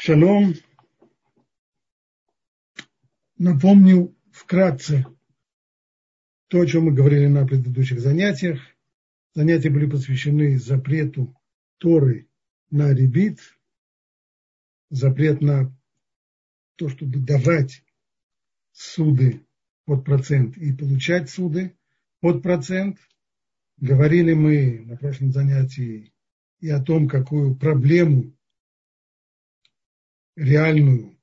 Шалом. Напомню вкратце то, о чем мы говорили на предыдущих занятиях. Занятия были посвящены запрету Торы на ребит, запрет на то, чтобы давать суды под процент и получать суды под процент. Говорили мы на прошлом занятии и о том, какую проблему реальную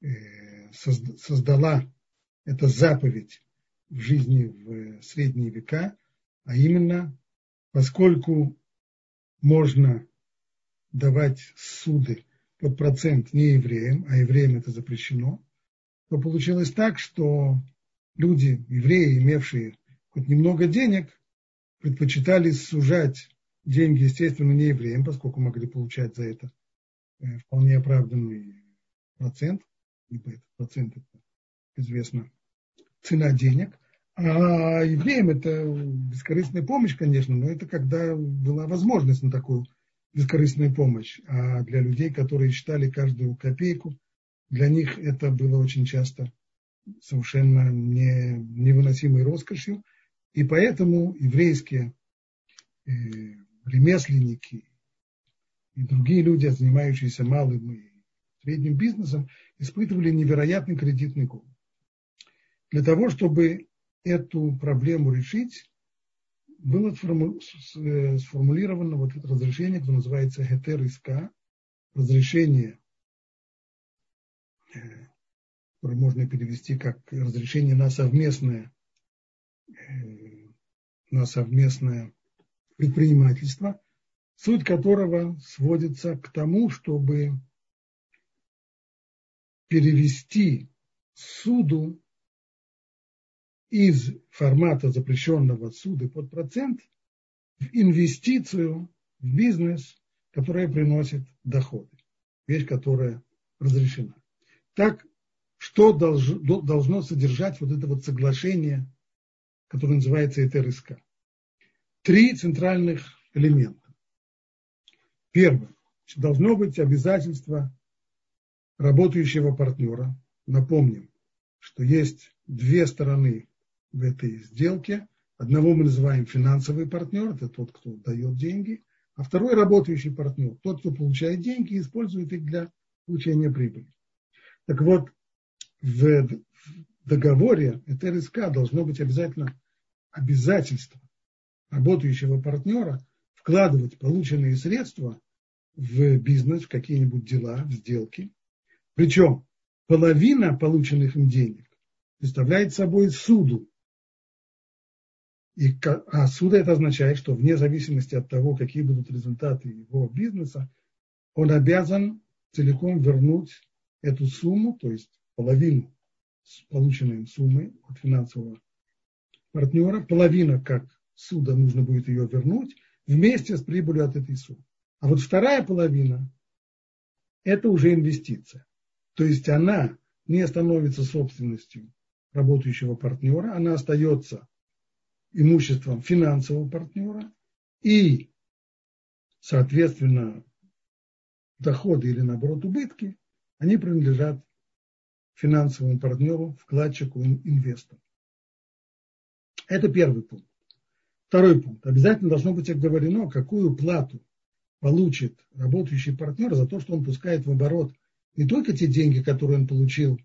э, создала эта заповедь в жизни в средние века, а именно, поскольку можно давать суды под процент не евреям, а евреям это запрещено, то получилось так, что люди, евреи, имевшие хоть немного денег, предпочитали сужать деньги, естественно, не евреям, поскольку могли получать за это Э, вполне оправданный процент, ибо этот процент, это, известно, цена денег. А евреям это бескорыстная помощь, конечно, но это когда была возможность на такую бескорыстную помощь. А для людей, которые считали каждую копейку, для них это было очень часто совершенно не, невыносимой роскошью. И поэтому еврейские э, ремесленники, и другие люди, занимающиеся малым и средним бизнесом, испытывали невероятный кредитный голод. Для того, чтобы эту проблему решить, было э, сформулировано вот это разрешение, которое называется Гетер ИСКА, разрешение, э, которое можно перевести как разрешение на совместное, э, на совместное предпринимательство – суть которого сводится к тому, чтобы перевести суду из формата запрещенного суды под процент в инвестицию в бизнес, которая приносит доходы, вещь, которая разрешена. Так, что должно, должно содержать вот это вот соглашение, которое называется ЭТРСК? Три центральных элемента. Первое. Должно быть обязательство работающего партнера. Напомним, что есть две стороны в этой сделке. Одного мы называем финансовый партнер, это тот, кто дает деньги, а второй работающий партнер, тот, кто получает деньги и использует их для получения прибыли. Так вот, в договоре ЭТРСК должно быть обязательно обязательство работающего партнера вкладывать полученные средства в бизнес, в какие-нибудь дела, в сделки. Причем половина полученных им денег представляет собой суду. И, а суда это означает, что вне зависимости от того, какие будут результаты его бизнеса, он обязан целиком вернуть эту сумму, то есть половину полученной им суммы от финансового партнера, половина как суда нужно будет ее вернуть, вместе с прибылью от этой суммы. А вот вторая половина – это уже инвестиция. То есть она не становится собственностью работающего партнера, она остается имуществом финансового партнера и, соответственно, доходы или, наоборот, убытки, они принадлежат финансовому партнеру, вкладчику, инвестору. Это первый пункт. Второй пункт. Обязательно должно быть оговорено, какую плату получит работающий партнер за то, что он пускает в оборот не только те деньги, которые он получил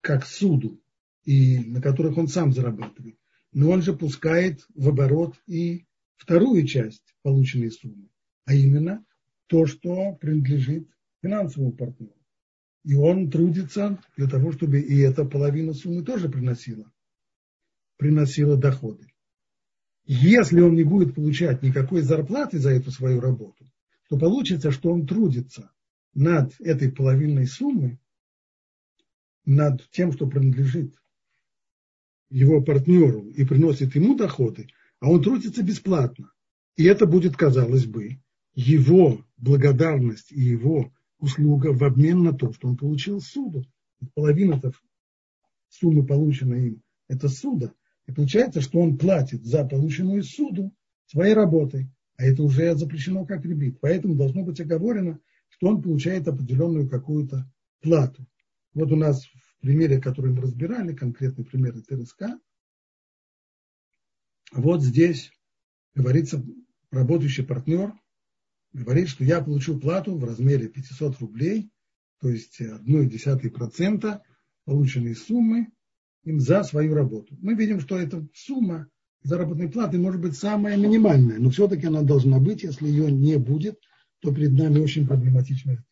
как суду, и на которых он сам зарабатывает, но он же пускает в оборот и вторую часть полученной суммы, а именно то, что принадлежит финансовому партнеру. И он трудится для того, чтобы и эта половина суммы тоже приносила, приносила доходы. Если он не будет получать никакой зарплаты за эту свою работу, то получится, что он трудится над этой половинной суммы, над тем, что принадлежит его партнеру и приносит ему доходы, а он трудится бесплатно. И это будет, казалось бы, его благодарность и его услуга в обмен на то, что он получил суду. Половина суммы, полученной им, это суда. И получается, что он платит за полученную суду своей работой. А это уже запрещено как ребит. Поэтому должно быть оговорено, что он получает определенную какую-то плату. Вот у нас в примере, который мы разбирали, конкретный пример это РСК, вот здесь говорится, работающий партнер говорит, что я получу плату в размере 500 рублей, то есть 1,1% полученной суммы им за свою работу. Мы видим, что эта сумма заработной платы может быть самая минимальная, но все-таки она должна быть, если ее не будет, то перед нами очень проблематично.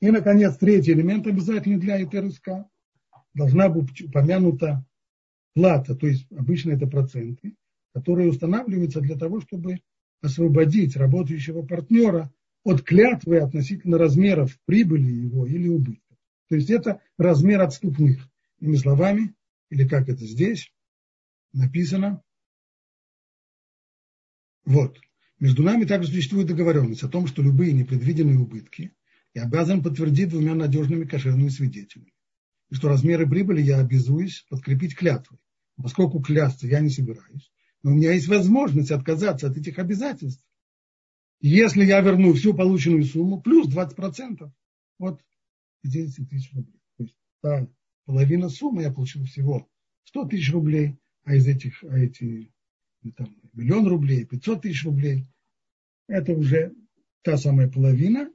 И, наконец, третий элемент обязательный для ИТРСК. Должна быть упомянута плата, то есть обычно это проценты, которые устанавливаются для того, чтобы освободить работающего партнера от клятвы относительно размеров прибыли его или убытка. То есть это размер отступных. Иными словами, или как это здесь написано, вот, между нами также существует договоренность о том, что любые непредвиденные убытки я обязан подтвердить двумя надежными кошерными свидетелями. И что размеры прибыли я обязуюсь подкрепить клятвой. Поскольку клясться я не собираюсь, но у меня есть возможность отказаться от этих обязательств. Если я верну всю полученную сумму, плюс 20% от 50 тысяч рублей. То есть та половина суммы я получил всего 100 тысяч рублей, а из этих, а эти там, миллион рублей, 500 тысяч рублей, это уже та самая половина,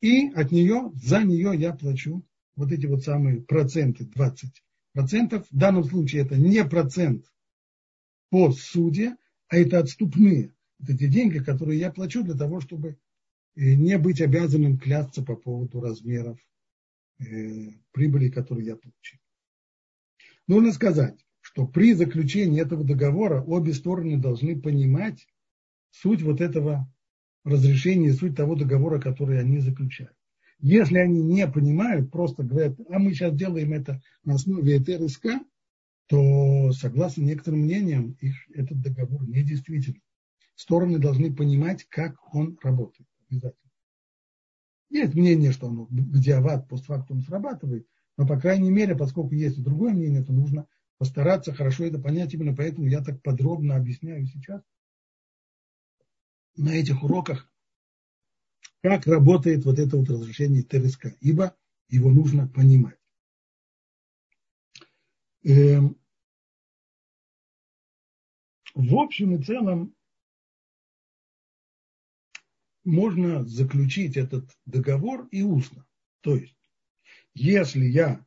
и от нее, за нее я плачу вот эти вот самые проценты, 20 процентов. В данном случае это не процент по суде, а это отступные. Это те деньги, которые я плачу для того, чтобы э, не быть обязанным клясться по поводу размеров прибыли, которые я получил. Нужно сказать, что при заключении этого договора обе стороны должны понимать суть вот этого разрешения, суть того договора, который они заключают. Если они не понимают, просто говорят, а мы сейчас делаем это на основе ЭТРСК, то, согласно некоторым мнениям, их, этот договор недействителен. Стороны должны понимать, как он работает. Обязательно. Есть мнение, что он диават постфактум срабатывает, но, по крайней мере, поскольку есть и другое мнение, то нужно постараться хорошо это понять. Именно поэтому я так подробно объясняю сейчас на этих уроках, как работает вот это вот разрешение ТРСК, ибо его нужно понимать. Эм, в общем и целом можно заключить этот договор и устно. То есть, если я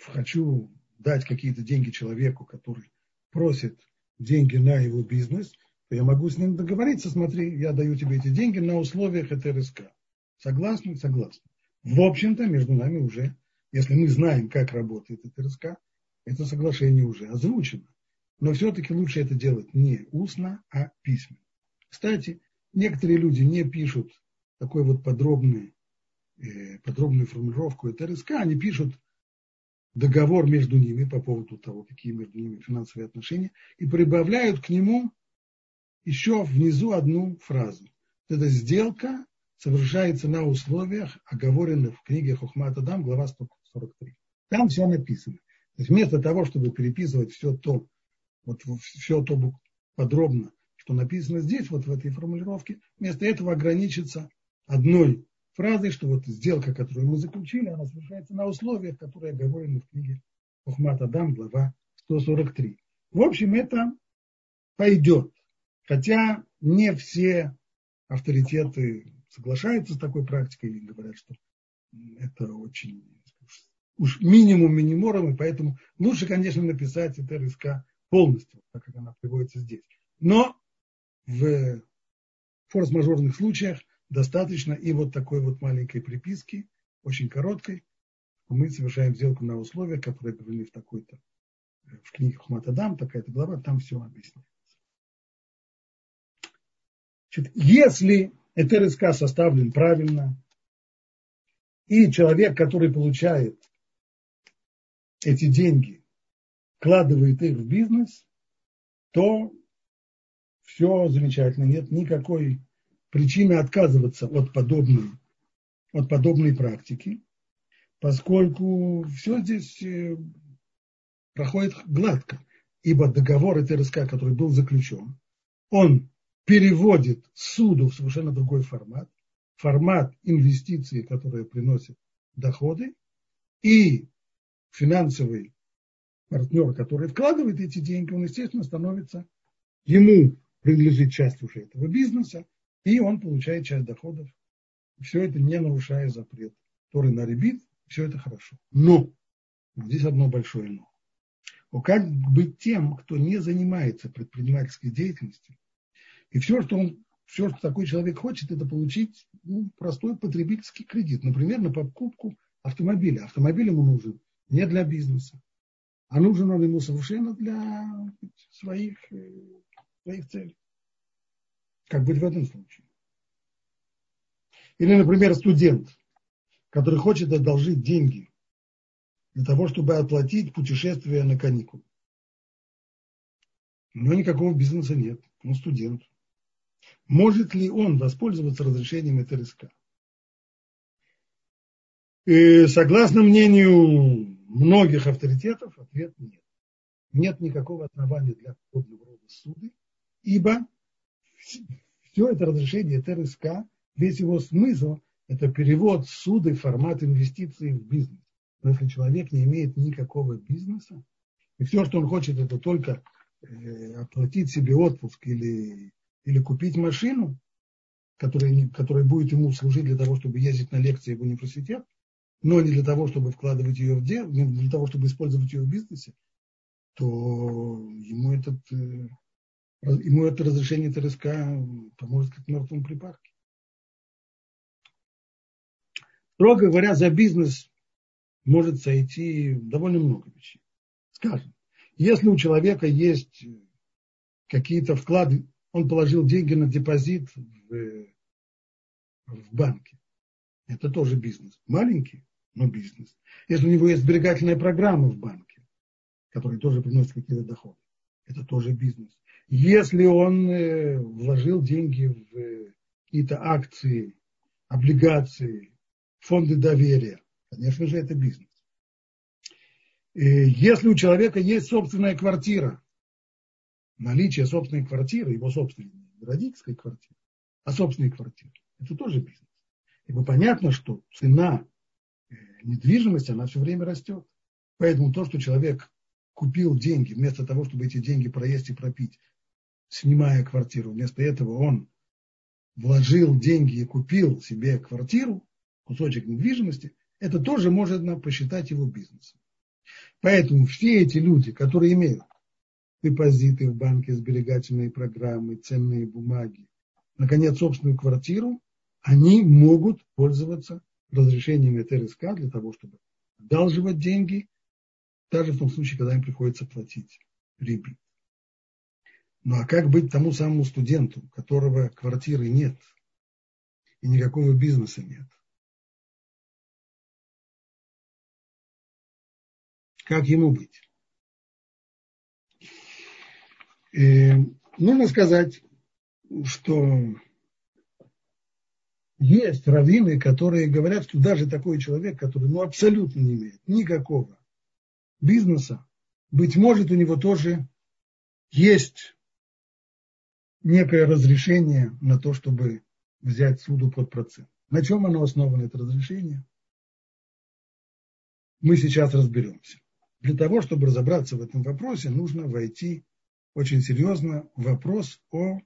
хочу дать какие-то деньги человеку, который просит деньги на его бизнес, то я могу с ним договориться, смотри, я даю тебе эти деньги на условиях ТРСК. Согласны? Согласны. В общем-то, между нами уже, если мы знаем, как работает ТРСК, это соглашение уже озвучено. Но все-таки лучше это делать не устно, а письменно. Кстати, некоторые люди не пишут такой вот подробный, э, подробную формулировку ТРСК, они пишут договор между ними по поводу того, какие между ними финансовые отношения, и прибавляют к нему еще внизу одну фразу. Эта сделка совершается на условиях, оговоренных в книге Хохмат Адам, глава 143. Там все написано. То есть вместо того, чтобы переписывать все то, вот все то подробно, что написано здесь, вот в этой формулировке, вместо этого ограничиться одной фразой, что вот сделка, которую мы заключили, она совершается на условиях, которые оговорены в книге Ухмат Адам, глава 143. В общем, это пойдет. Хотя не все авторитеты соглашаются с такой практикой и говорят, что это очень уж минимум минимором, и поэтому лучше, конечно, написать это РСК полностью, так как она приводится здесь. Но в форс-мажорных случаях достаточно и вот такой вот маленькой приписки, очень короткой, мы совершаем сделку на условиях, которые привели в такой-то, в книге Хматадам, такая-то глава, там все объясняется. Значит, если ЭТРСК составлен правильно, и человек, который получает эти деньги, вкладывает их в бизнес, то все замечательно, нет никакой причины отказываться от подобной, от подобной практики, поскольку все здесь э, проходит гладко, ибо договор ТРСК, который был заключен, он переводит суду в совершенно другой формат, формат инвестиции, которые приносят доходы, и финансовый партнер, который вкладывает эти деньги, он, естественно, становится, ему принадлежит часть уже этого бизнеса, и он получает часть доходов. Все это не нарушая запрет. Торы на ребит, все это хорошо. Но, здесь одно большое но. Но как быть тем, кто не занимается предпринимательской деятельностью, и все, что он все, что такой человек хочет, это получить ну, простой потребительский кредит. Например, на покупку автомобиля. Автомобиль ему нужен не для бизнеса, а нужен он ему совершенно для своих, э, своих целей. Как быть в этом случае? Или, например, студент, который хочет одолжить деньги для того, чтобы оплатить путешествие на каникулы. Но никакого бизнеса нет, он студент. Может ли он воспользоваться разрешением ТРСК? И согласно мнению многих авторитетов, ответ нет. Нет никакого основания для подобного рода суды, ибо все это разрешение ТРСК, весь его смысл – это перевод суды в формат инвестиций в бизнес. Но если человек не имеет никакого бизнеса, и все, что он хочет, это только э, оплатить себе отпуск или или купить машину, которая, которая будет ему служить для того, чтобы ездить на лекции в университет, но не для того, чтобы вкладывать ее в дело, не для того, чтобы использовать ее в бизнесе, то ему, этот, э, ему это разрешение ТРСК поможет как мертвому припарке. Строго говоря, за бизнес может сойти довольно много вещей. Скажем, если у человека есть какие-то вклады он положил деньги на депозит в, в банке. Это тоже бизнес. Маленький, но бизнес. Если у него есть сберегательная программа в банке, которая тоже приносит какие-то доходы, это тоже бизнес. Если он э, вложил деньги в э, какие-то акции, облигации, фонды доверия, конечно же, это бизнес. Если у человека есть собственная квартира, наличие собственной квартиры, его собственной, не родительской квартиры, а собственной квартиры, это тоже бизнес. Ибо понятно, что цена э, недвижимости, она все время растет. Поэтому то, что человек купил деньги, вместо того, чтобы эти деньги проесть и пропить, снимая квартиру, вместо этого он вложил деньги и купил себе квартиру, кусочек недвижимости, это тоже можно посчитать его бизнесом. Поэтому все эти люди, которые имеют депозиты в банке, сберегательные программы, ценные бумаги, наконец, собственную квартиру, они могут пользоваться разрешением ТРСК для того, чтобы одалживать деньги, даже в том случае, когда им приходится платить прибыль. Ну а как быть тому самому студенту, у которого квартиры нет и никакого бизнеса нет? Как ему быть? И нужно сказать, что есть раввины, которые говорят, что даже такой человек, который ну, абсолютно не имеет никакого бизнеса, быть может, у него тоже есть некое разрешение на то, чтобы взять суду под процент. На чем оно основано, это разрешение? Мы сейчас разберемся. Для того, чтобы разобраться в этом вопросе, нужно войти очень серьезно вопрос о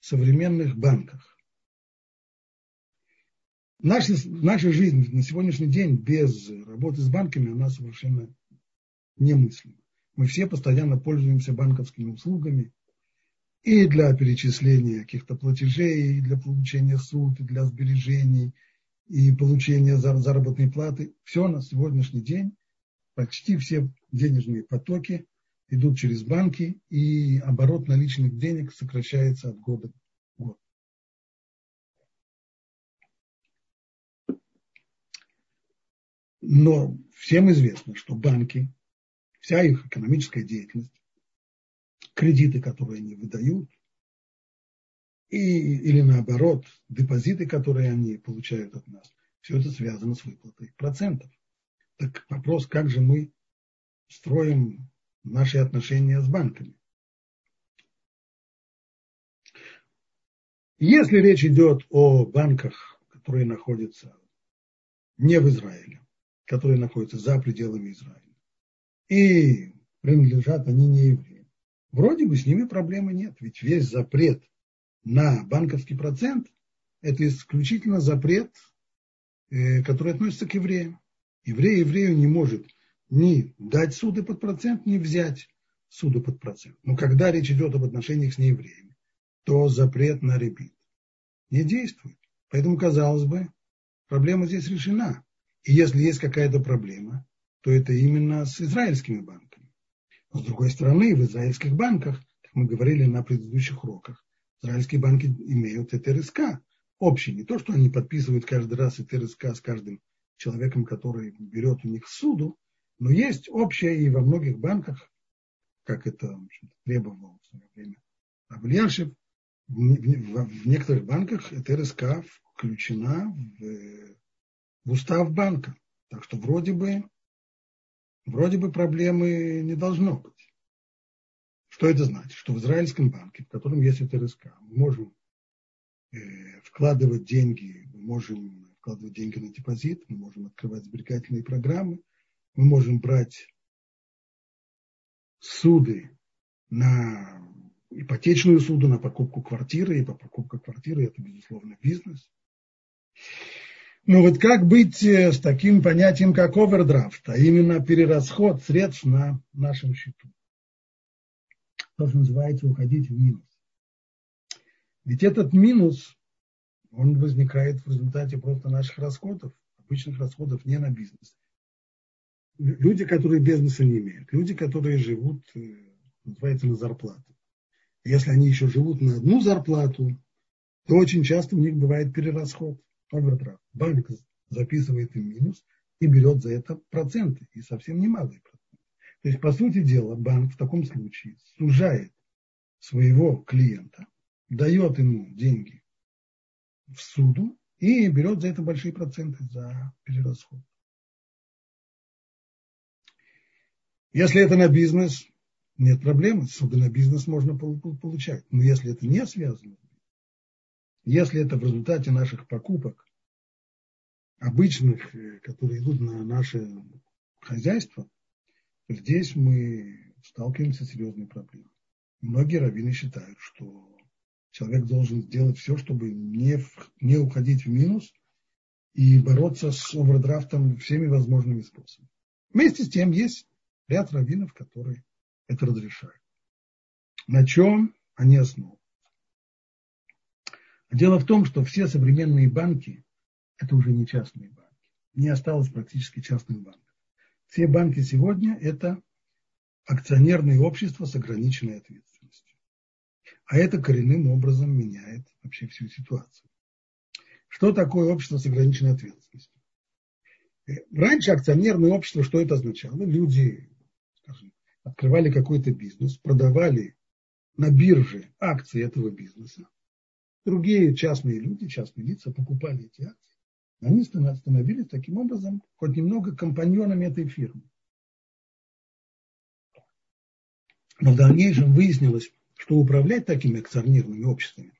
современных банках. Наша, наша жизнь на сегодняшний день без работы с банками, она совершенно немыслима. Мы все постоянно пользуемся банковскими услугами и для перечисления каких-то платежей, и для получения суд, и для сбережений, и получения заработной платы. Все на сегодняшний день, почти все денежные потоки идут через банки, и оборот наличных денег сокращается от года к году. Но всем известно, что банки, вся их экономическая деятельность, кредиты, которые они выдают, и, или наоборот, депозиты, которые они получают от нас, все это связано с выплатой процентов. Так вопрос, как же мы строим наши отношения с банками. Если речь идет о банках, которые находятся не в Израиле, которые находятся за пределами Израиля, и принадлежат они не евреям, вроде бы с ними проблемы нет, ведь весь запрет на банковский процент – это исключительно запрет, э, который относится к евреям. Еврей еврею не может ни дать суды под процент, ни взять суду под процент. Но когда речь идет об отношениях с неевреями, то запрет на ребит не действует. Поэтому, казалось бы, проблема здесь решена. И если есть какая-то проблема, то это именно с израильскими банками. Но с другой стороны, в израильских банках, как мы говорили на предыдущих уроках, израильские банки имеют ТРСК общий. Не то, что они подписывают каждый раз ТРСК с каждым человеком, который берет у них суду, но есть общее и во многих банках, как это требовал в свое время Абельяшев, в, некоторых банках ТРСК включена в, в устав банка. Так что вроде бы, вроде бы проблемы не должно быть. Что это значит? Что в израильском банке, в котором есть ТРСК, мы можем э, вкладывать деньги, мы можем вкладывать деньги на депозит, мы можем открывать сберегательные программы, мы можем брать суды на ипотечную суду, на покупку квартиры, и по покупке квартиры это, безусловно, бизнес. Но вот как быть э, с таким понятием, как овердрафт, а именно перерасход средств на нашем счету? То, что называется уходить в минус. Ведь этот минус, он возникает в результате просто наших расходов, обычных расходов не на бизнес люди, которые бизнеса не имеют, люди, которые живут, э, называется, на зарплату. Если они еще живут на одну зарплату, то очень часто у них бывает перерасход, Банк записывает им минус и берет за это проценты, и совсем немалые проценты. То есть, по сути дела, банк в таком случае сужает своего клиента, дает ему деньги в суду и берет за это большие проценты за перерасход. Если это на бизнес, нет проблемы, суды на бизнес можно получать. Но если это не связано, если это в результате наших покупок, обычных, э, которые идут на наше хозяйство, то здесь мы сталкиваемся с серьезной проблемой. Многие раввины считают, что человек должен сделать все, чтобы не, не уходить в минус и бороться с овердрафтом всеми возможными способами. Вместе с тем есть ряд раввинов, которые это разрешают. На чем они основаны? Дело в том, что все современные банки – это уже не частные банки. Не осталось практически частных банков. Все банки сегодня – это акционерные общества с ограниченной ответственностью. А это коренным образом меняет вообще всю ситуацию. Что такое общество с ограниченной ответственностью? Раньше акционерное общество, что это означало? Люди скажем, открывали какой-то бизнес, продавали на бирже акции этого бизнеса. Другие частные люди, частные лица покупали эти акции. Они становились таким образом хоть немного компаньонами этой фирмы. Но в дальнейшем выяснилось, что управлять такими акционерными обществами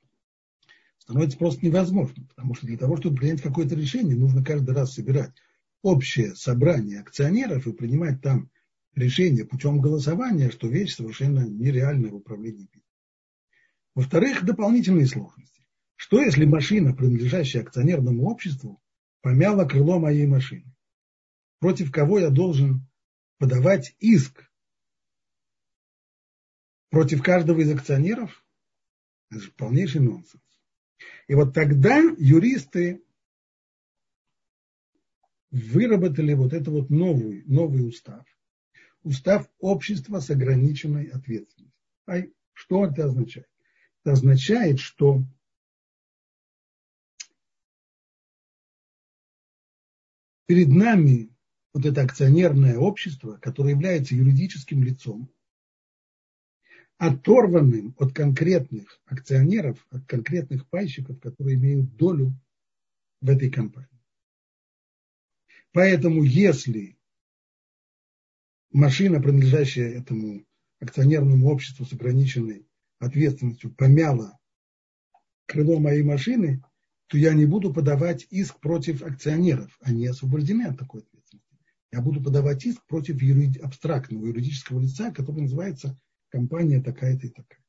становится просто невозможно, потому что для того, чтобы принять какое-то решение, нужно каждый раз собирать общее собрание акционеров и принимать там решение путем голосования, что вещь совершенно нереальная в управлении бизнесом. Во-вторых, дополнительные сложности. Что если машина, принадлежащая акционерному обществу, помяла крыло моей машины? Против кого я должен подавать иск? Против каждого из акционеров? Это же полнейший нонсенс. И вот тогда юристы выработали вот это вот новый, новый устав, устав общества с ограниченной ответственностью. А что это означает? Это означает, что перед нами вот это акционерное общество, которое является юридическим лицом, оторванным от конкретных акционеров, от конкретных пайщиков, которые имеют долю в этой компании. Поэтому если машина, принадлежащая этому акционерному обществу с ограниченной ответственностью, помяла крыло моей машины, то я не буду подавать иск против акционеров. Они освобождены от такой ответственности. Я буду подавать иск против юриди... абстрактного юридического лица, который называется компания такая-то и такая.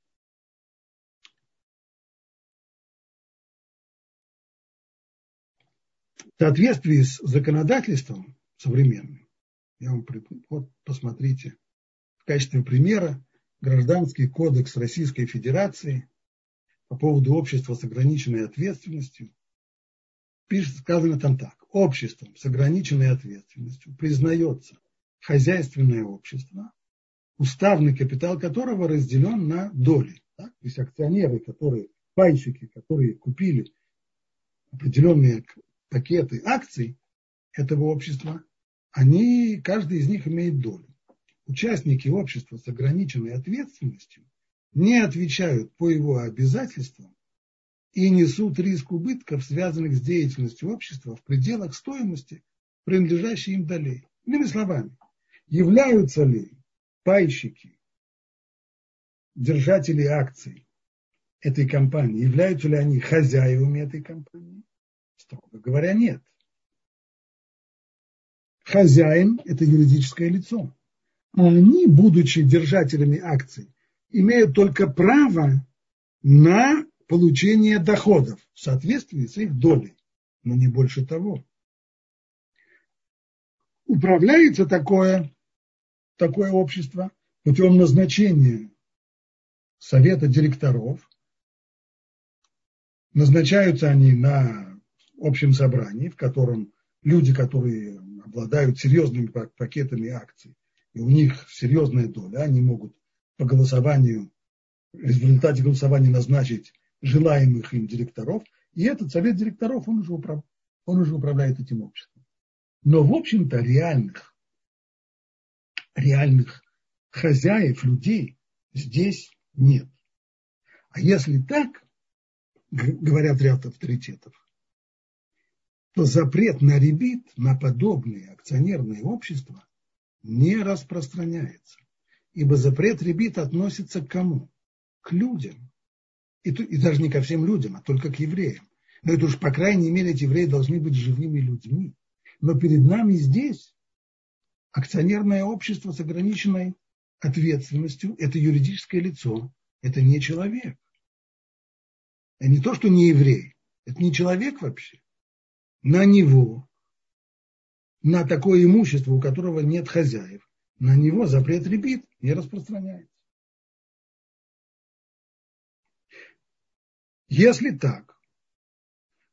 В соответствии с законодательством современным, я вам вот посмотрите, в качестве примера Гражданский кодекс Российской Федерации по поводу общества с ограниченной ответственностью. Пишет, сказано там так. Обществом с ограниченной ответственностью признается хозяйственное общество, уставный капитал которого разделен на доли. Так? То есть акционеры, которые, пайщики, которые купили определенные пакеты акций этого общества, они, каждый из них имеет долю участники общества с ограниченной ответственностью не отвечают по его обязательствам и несут риск убытков, связанных с деятельностью общества в пределах стоимости, принадлежащей им долей. Иными словами, являются ли пайщики, держатели акций этой компании, являются ли они хозяевами этой компании? Строго говоря, нет. Хозяин – это юридическое лицо они, будучи держателями акций, имеют только право на получение доходов в соответствии с их долей, но не больше того. Управляется такое, такое общество путем назначения совета директоров. Назначаются они на общем собрании, в котором люди, которые обладают серьезными пакетами акций, и у них серьезная доля, они могут по голосованию, в результате голосования назначить желаемых им директоров, и этот совет директоров, он уже, управ, он уже управляет этим обществом. Но, в общем-то, реальных, реальных хозяев, людей здесь нет. А если так, говорят ряд авторитетов, то запрет на ребит, на подобные акционерные общества не распространяется. Ибо запрет ребит относится к кому? К людям. И, и даже не ко всем людям, а только к евреям. Но это уж, по крайней мере, эти евреи должны быть живыми людьми. Но перед нами здесь акционерное общество с ограниченной ответственностью – это юридическое лицо, это не человек. Это не то, что не еврей, это не человек вообще. На него на такое имущество, у которого нет хозяев, на него запрет ребит не распространяется. Если так,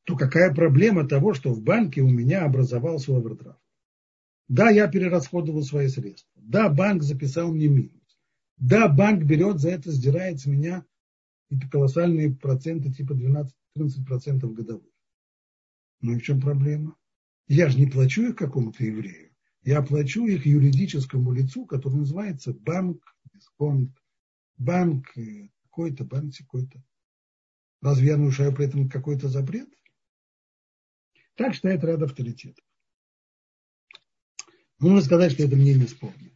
то какая проблема того, что в банке у меня образовался овердрафт? Да, я перерасходовал свои средства. Да, банк записал мне минус. Да, банк берет за это, сдирает с меня какие-то колоссальные проценты, типа 12-13% годовых. Ну и в чем проблема? Я же не плачу их какому-то еврею. Я плачу их юридическому лицу, который называется банк, дисконт, банк какой-то, банк какой-то. Разве я нарушаю при этом какой-то запрет? Так считает ряд авторитетов. Можно сказать, что это мнение спорно.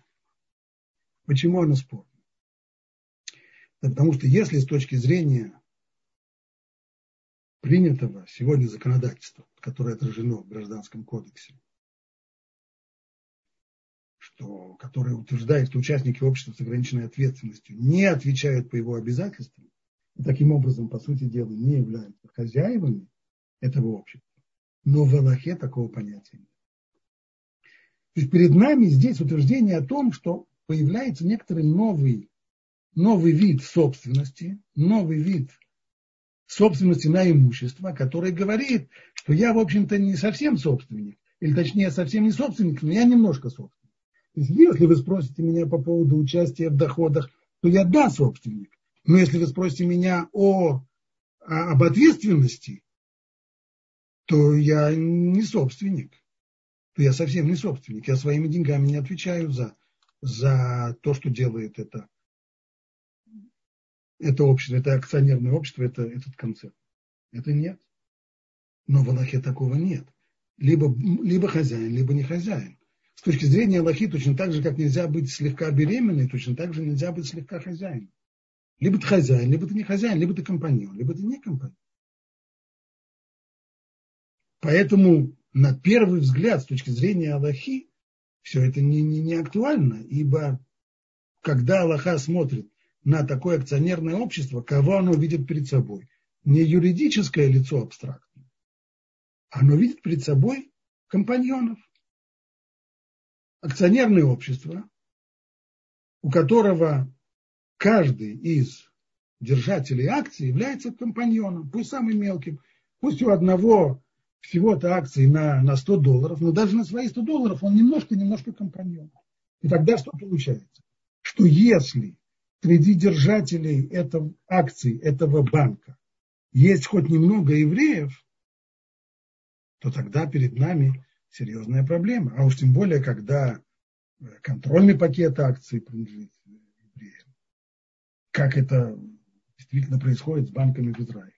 Почему оно спорно? потому что если с точки зрения принятого сегодня законодательства, которое отражено в Гражданском кодексе, что, которое утверждает, что участники общества с ограниченной ответственностью не отвечают по его обязательствам, и таким образом, по сути дела, не являются хозяевами этого общества. Но в Аллахе такого понятия нет. То есть перед нами здесь утверждение о том, что появляется некоторый новый, новый вид собственности, новый вид собственности на имущество, который говорит, что я, в общем-то, не совсем собственник, или точнее, совсем не собственник, но я немножко собственник. Если вы спросите меня по поводу участия в доходах, то я да, собственник. Но если вы спросите меня о, о, об ответственности, то я не собственник. То я совсем не собственник. Я своими деньгами не отвечаю за, за то, что делает это это общество, это акционерное общество, это этот концерт. Это нет. Но в Аллахе такого нет. Либо, либо хозяин, либо не хозяин. С точки зрения Аллахи, точно так же, как нельзя быть слегка беременной, точно так же нельзя быть слегка хозяином. Либо ты хозяин, либо ты не хозяин, либо ты компаньон, либо ты не компаньон. Поэтому на первый взгляд, с точки зрения Аллахи, все это не, не, не актуально, ибо когда Аллаха смотрит на такое акционерное общество, кого оно видит перед собой? Не юридическое лицо абстрактное, оно видит перед собой компаньонов. Акционерное общество, у которого каждый из держателей акций является компаньоном, пусть самым мелким, пусть у одного всего-то акций на, на 100 долларов, но даже на свои 100 долларов он немножко-немножко компаньон. И тогда что получается? Что если среди держателей этого, акций этого банка есть хоть немного евреев, то тогда перед нами серьезная проблема. А уж тем более, когда контрольный пакет акций принадлежит евреям. Как это действительно происходит с банками в Израиле.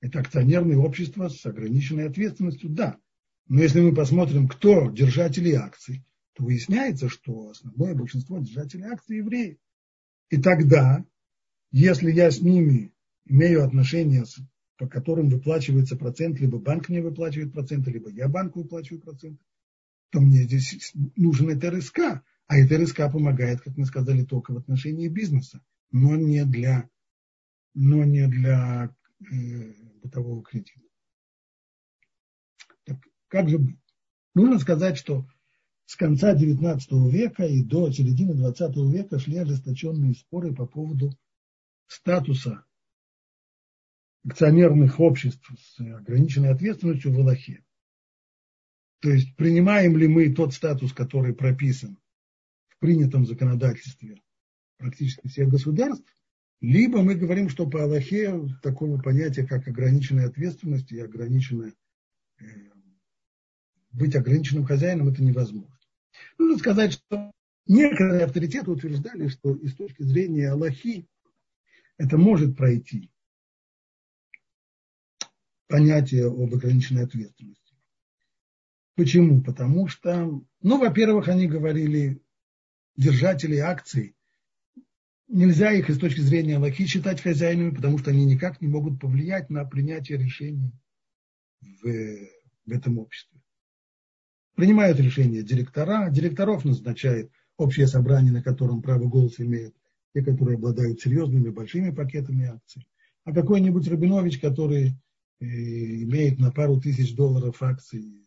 Это акционерное общество с ограниченной ответственностью, да. Но если мы посмотрим, кто держатели акций, то выясняется, что основное большинство держателей акций евреи. И тогда, если я с ними имею отношения, по которым выплачивается процент, либо банк мне выплачивает проценты, либо я банку выплачиваю проценты, то мне здесь нужен это РСК. А это РСК помогает, как мы сказали, только в отношении бизнеса, но не для, но не для э, бытового кредита. Так, как же быть? Нужно сказать, что с конца XIX века и до середины XX века шли ожесточенные споры по поводу статуса акционерных обществ с ограниченной ответственностью в Аллахе. То есть принимаем ли мы тот статус, который прописан в принятом законодательстве практически всех государств, либо мы говорим, что по Аллахе такого понятия, как ограниченная ответственность и ограниченная, э, быть ограниченным хозяином, это невозможно. Нужно сказать, что некоторые авторитеты утверждали, что и с точки зрения Аллахи это может пройти понятие об ограниченной ответственности. Почему? Потому что, ну, во-первых, они говорили, держатели акций нельзя их с точки зрения Аллахи считать хозяинами, потому что они никак не могут повлиять на принятие решений в, в этом обществе. Принимают решения директора, директоров назначает общее собрание, на котором право голоса имеют те, которые обладают серьезными большими пакетами акций. А какой-нибудь Рабинович, который э, имеет на пару тысяч долларов акций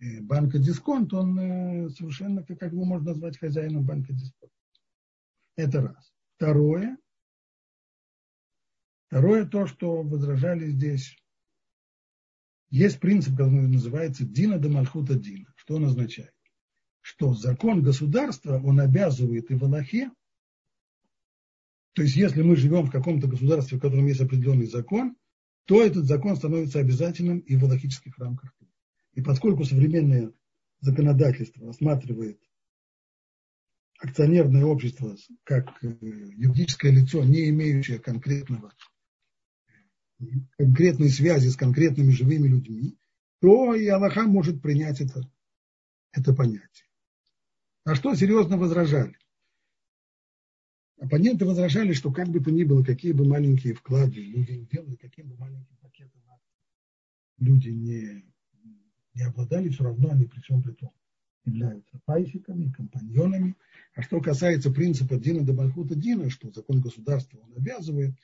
э, банка Дисконт, он э, совершенно, как его можно назвать хозяином банка Дисконт. Это раз. Второе, второе то, что возражали здесь, есть принцип, который называется Дина де Мальхута Дина. Что он означает? Что закон государства, он обязывает и в Аллахе, то есть если мы живем в каком-то государстве, в котором есть определенный закон, то этот закон становится обязательным и в аллахических рамках. И поскольку современное законодательство рассматривает акционерное общество как э, юридическое лицо, не имеющее конкретного, конкретной связи с конкретными живыми людьми, то и Аллаха может принять это, это понятие. А что серьезно возражали? Оппоненты возражали, что как бы то ни было, какие бы маленькие вклады люди не делали, каким бы маленьким пакетом люди не, не обладали, все равно они при всем при том являются пайщиками, компаньонами. А что касается принципа Дина до Мальхута Дина, что закон государства он обязывает,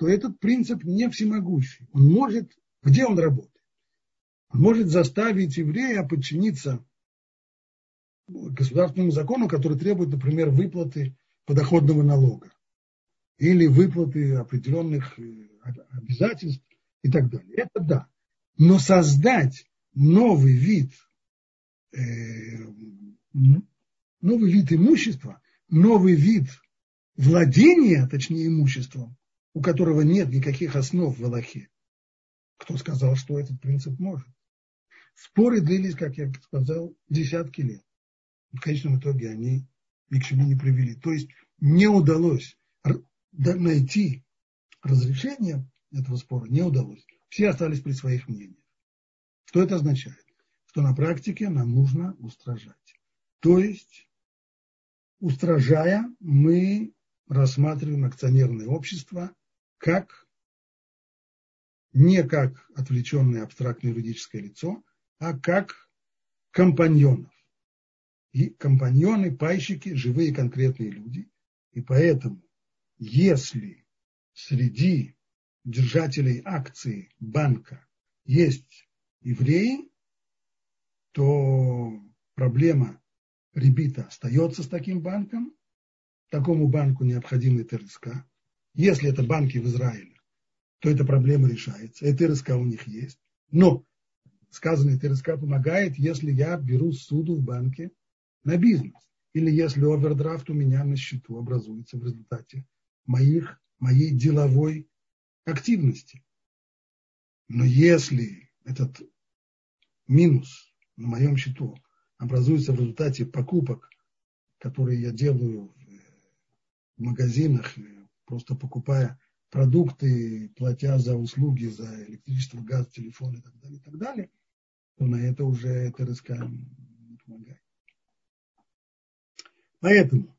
то этот принцип не всемогущий. Он может, где он работает? Он может заставить еврея подчиниться государственному закону, который требует, например, выплаты подоходного налога или выплаты определенных э, обязательств и так далее. Это да. Но создать новый вид Э, новый вид имущества, новый вид владения, точнее имуществом, у которого нет никаких основ в Аллахе. Кто сказал, что этот принцип может? Споры длились, как я сказал, десятки лет. В конечном итоге они ни к чему не привели. То есть не удалось найти разрешение этого спора, не удалось. Все остались при своих мнениях. Что это означает? что на практике нам нужно устражать. То есть, устражая, мы рассматриваем акционерное общество как не как отвлеченное абстрактное юридическое лицо, а как компаньонов. И компаньоны, пайщики, живые конкретные люди. И поэтому, если среди держателей акций банка есть евреи, то проблема ребита остается с таким банком. Такому банку необходимы ТРСК. Если это банки в Израиле, то эта проблема решается. И ТРСК у них есть. Но сказанный ТРСК помогает, если я беру суду в банке на бизнес. Или если овердрафт у меня на счету образуется в результате моих, моей деловой активности. Но если этот минус на моем счету образуется в результате покупок, которые я делаю в магазинах, просто покупая продукты, платя за услуги, за электричество, газ, телефон и так далее, и так далее, то на это уже ТРСК не помогает. Поэтому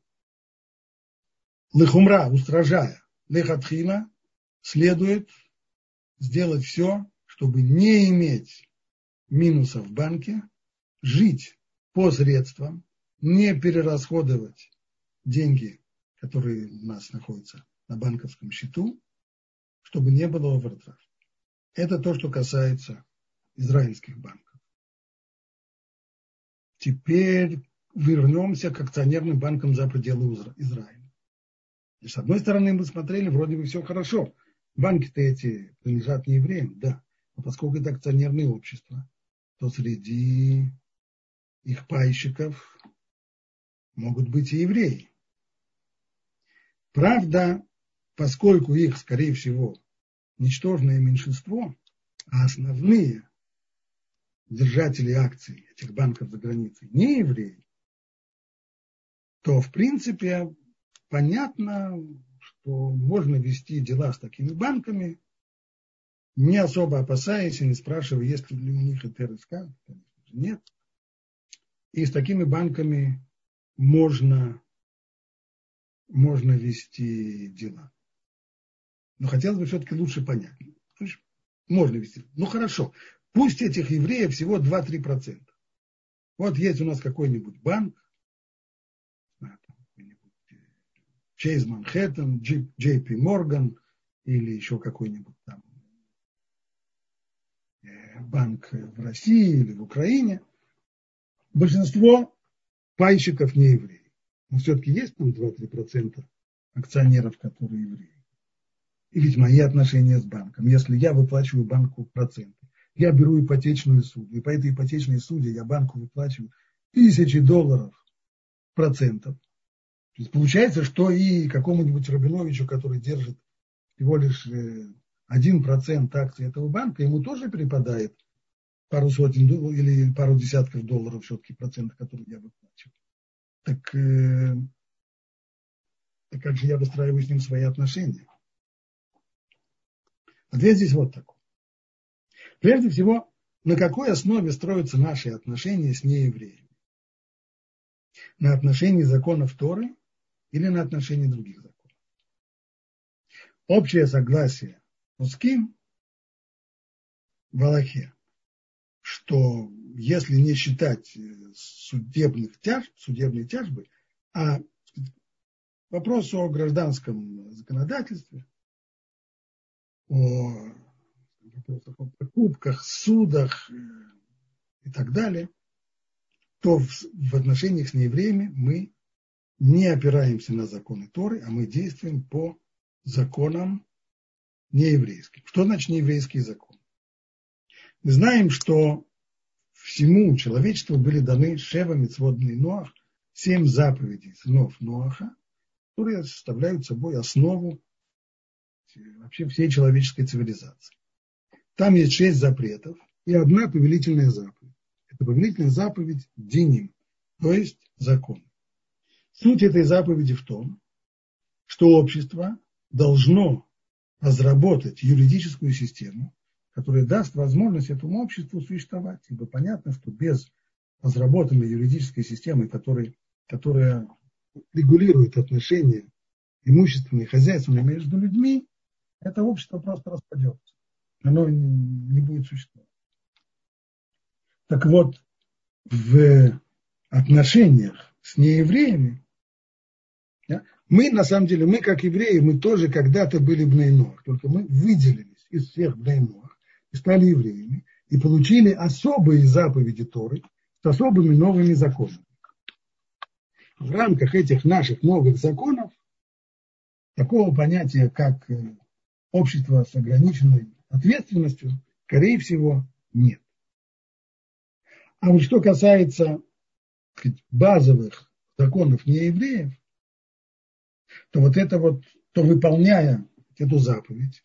лыхумра, устражая лехатхила, следует сделать все, чтобы не иметь минусов в банке, жить по средствам, не перерасходовать деньги, которые у нас находятся на банковском счету, чтобы не было овердрафта. Это то, что касается израильских банков. Теперь вернемся к акционерным банкам за пределы Израиля. И с одной стороны, мы смотрели, вроде бы все хорошо. Банки-то эти принадлежат не евреям, да. Но поскольку это акционерные общества, то среди их пайщиков могут быть и евреи. Правда, поскольку их, скорее всего, ничтожное меньшинство, а основные держатели акций этих банков за границей не евреи, то, в принципе, понятно, что можно вести дела с такими банками, не особо опасаясь и не спрашивая, есть ли у них ТРСК. Нет. И с такими банками можно, можно вести дела. Но хотелось бы все-таки лучше понять. Можно вести. Ну хорошо, пусть этих евреев всего 2-3%. Вот есть у нас какой-нибудь банк, Чейз Манхэттен, JP Morgan или еще какой-нибудь там э, банк в России или в Украине. Большинство пайщиков не евреи. Но все-таки есть там 2-3% акционеров, которые евреи. И ведь мои отношения с банком. Если я выплачиваю банку проценты, я беру ипотечную суду, и по этой ипотечной суде я банку выплачиваю тысячи долларов процентов, то есть получается, что и какому-нибудь Рабиновичу, который держит всего лишь э, один процент акций этого банка, ему тоже припадает пару сотен или пару десятков долларов все-таки процентов, которые я выплачиваю. Так, э, так как же я выстраиваю с ним свои отношения? Ответ здесь вот такой. Прежде всего, на какой основе строятся наши отношения с неевреями? На отношении законов Торы или на отношении других законов. Общее согласие Пуским в Аллахе, что если не считать э, судебных тяж, судебной тяжбы, а вопрос о гражданском законодательстве, о, о покупках, судах э, и так далее, то в, в отношениях с неевреями мы не опираемся на законы Торы, а мы действуем по законам нееврейским. Что значит нееврейский закон? Мы знаем, что всему человечеству были даны Шева Мицводный Ноах, семь заповедей сынов Ноаха, которые составляют собой основу вообще всей человеческой цивилизации. Там есть шесть запретов и одна повелительная заповедь. Это повелительная заповедь Диним, то есть закон. Суть этой заповеди в том, что общество должно разработать юридическую систему, которая даст возможность этому обществу существовать. Ибо понятно, что без разработанной юридической системы, которая, которая регулирует отношения имущественные хозяйственные между людьми, это общество просто распадется. Оно не будет существовать. Так вот, в отношениях с неевреями, да, мы, на самом деле, мы как евреи, мы тоже когда-то были бнейнор, только мы выделились из всех бнейнор и стали евреями, и получили особые заповеди Торы с особыми новыми законами. В рамках этих наших новых законов такого понятия, как общество с ограниченной ответственностью, скорее всего, нет. А вот что касается сказать, базовых законов неевреев, то вот это вот, то выполняя эту заповедь,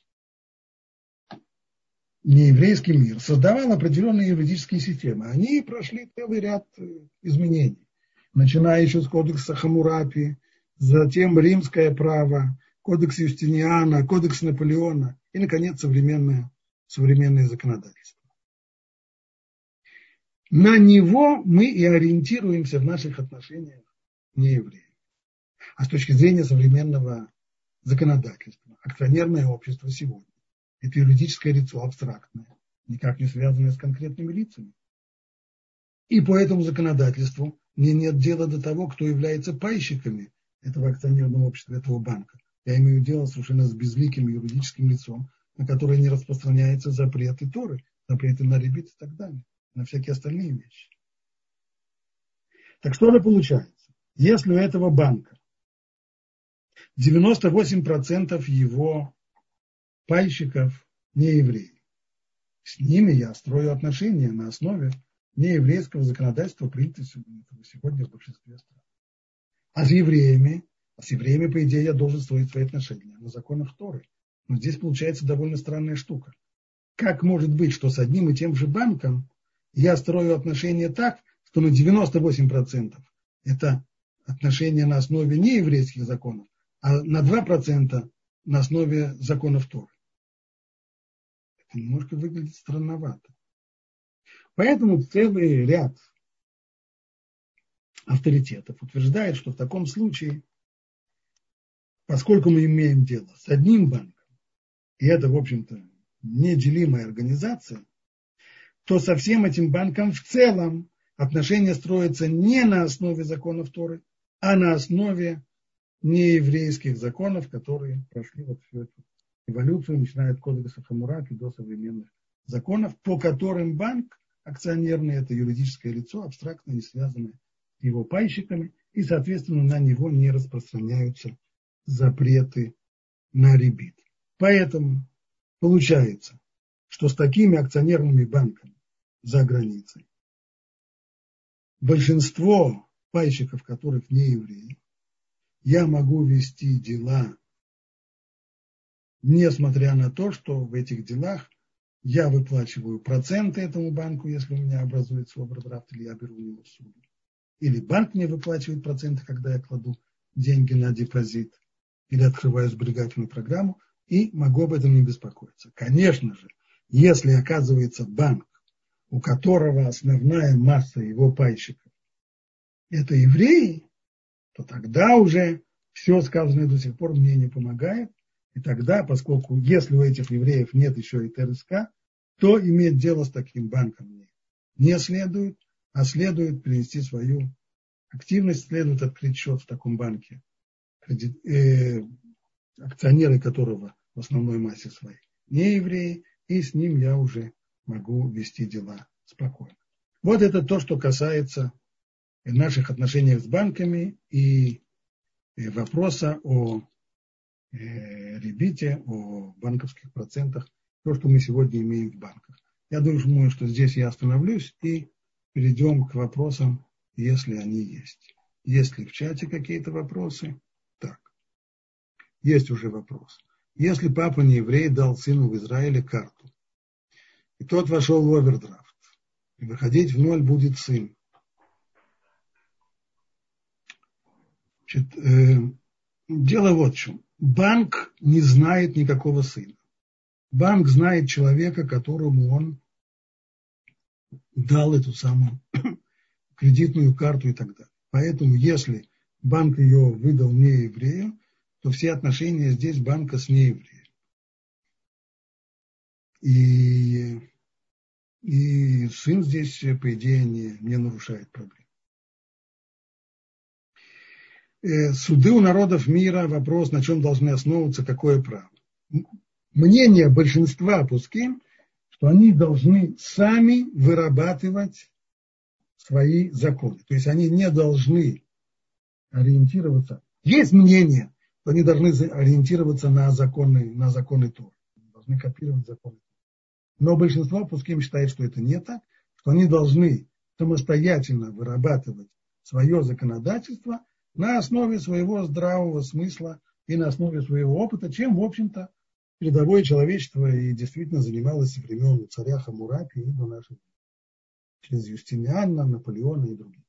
нееврейский мир создавал определенные юридические системы. Они прошли целый ряд э, изменений, начиная еще с кодекса Хамурапи, затем римское право, кодекс Юстиниана, кодекс Наполеона и, наконец, современное, современное законодательство. На него мы и ориентируемся в наших отношениях не евреи. А с точки зрения современного законодательства, акционерное общество сегодня – это юридическое лицо абстрактное, никак не связанное с конкретными лицами. И по этому законодательству мне нет дела до того, кто является пайщиками этого акционерного общества, этого банка. Я имею дело совершенно с безликим юридическим лицом, на которое не распространяются запреты Торы, запреты на ребит и так далее, на всякие остальные вещи. Так что же получается? Если у этого банка 98% его пайщиков не евреи, с ними я строю отношения на основе нееврейского законодательства, принятого сегодня в большинстве стран. А с евреями с евреями, по идее, я должен строить свои отношения на законах Торы. Но здесь получается довольно странная штука. Как может быть, что с одним и тем же банком я строю отношения так, что на 98% это отношения на основе нееврейских законов, а на 2% на основе законов Торы. Это немножко выглядит странновато. Поэтому целый ряд авторитетов утверждает, что в таком случае поскольку мы имеем дело с одним банком, и это, в общем-то, неделимая организация, то со всем этим банком в целом отношения строятся не на основе законов Торы, а на основе нееврейских законов, которые прошли вот всю эту эволюцию, начиная от кодекса Хамураки до современных законов, по которым банк акционерный – это юридическое лицо, абстрактно не связанное с его пайщиками, и, соответственно, на него не распространяются запреты на ребит. Поэтому получается, что с такими акционерными банками за границей большинство пайщиков, которых не евреи, я могу вести дела, несмотря на то, что в этих делах я выплачиваю проценты этому банку, если у меня образуется овердрафт, или я беру у него суду. Или банк мне выплачивает проценты, когда я кладу деньги на депозит – или открываю сберегательную программу и могу об этом не беспокоиться. Конечно же, если оказывается банк, у которого основная масса его пайщиков это евреи, то тогда уже все сказанное до сих пор мне не помогает. И тогда, поскольку если у этих евреев нет еще и ТРСК, то иметь дело с таким банком мне не следует, а следует перенести свою активность, следует открыть счет в таком банке акционеры которого в основной массе своей не евреи, и с ним я уже могу вести дела спокойно. Вот это то, что касается наших отношений с банками и вопроса о э, ребите, о банковских процентах, то, что мы сегодня имеем в банках. Я думаю, что здесь я остановлюсь и перейдем к вопросам, если они есть. Есть ли в чате какие-то вопросы? Есть уже вопрос. Если папа не еврей дал сыну в Израиле карту, и тот вошел в овердрафт, и выходить в ноль будет сын. Значит, э, дело вот в чем. Банк не знает никакого сына. Банк знает человека, которому он дал эту самую кредитную карту и так далее. Поэтому, если банк ее выдал не еврею, то все отношения здесь банка с неевреем. И И сын здесь, по идее, не, не нарушает проблем. Э, суды у народов мира, вопрос, на чем должны основываться, какое право. Мнение большинства пуским, что они должны сами вырабатывать свои законы. То есть они не должны ориентироваться. Есть мнение, что они должны ориентироваться на законы, на законы Тор. Должны копировать законы. Но большинство пуским считает, что это не так, что они должны самостоятельно вырабатывать свое законодательство на основе своего здравого смысла и на основе своего опыта, чем, в общем-то, передовое человечество и действительно занималось со времен царя Хамурапи и до наших через Юстиниана, Наполеона и других.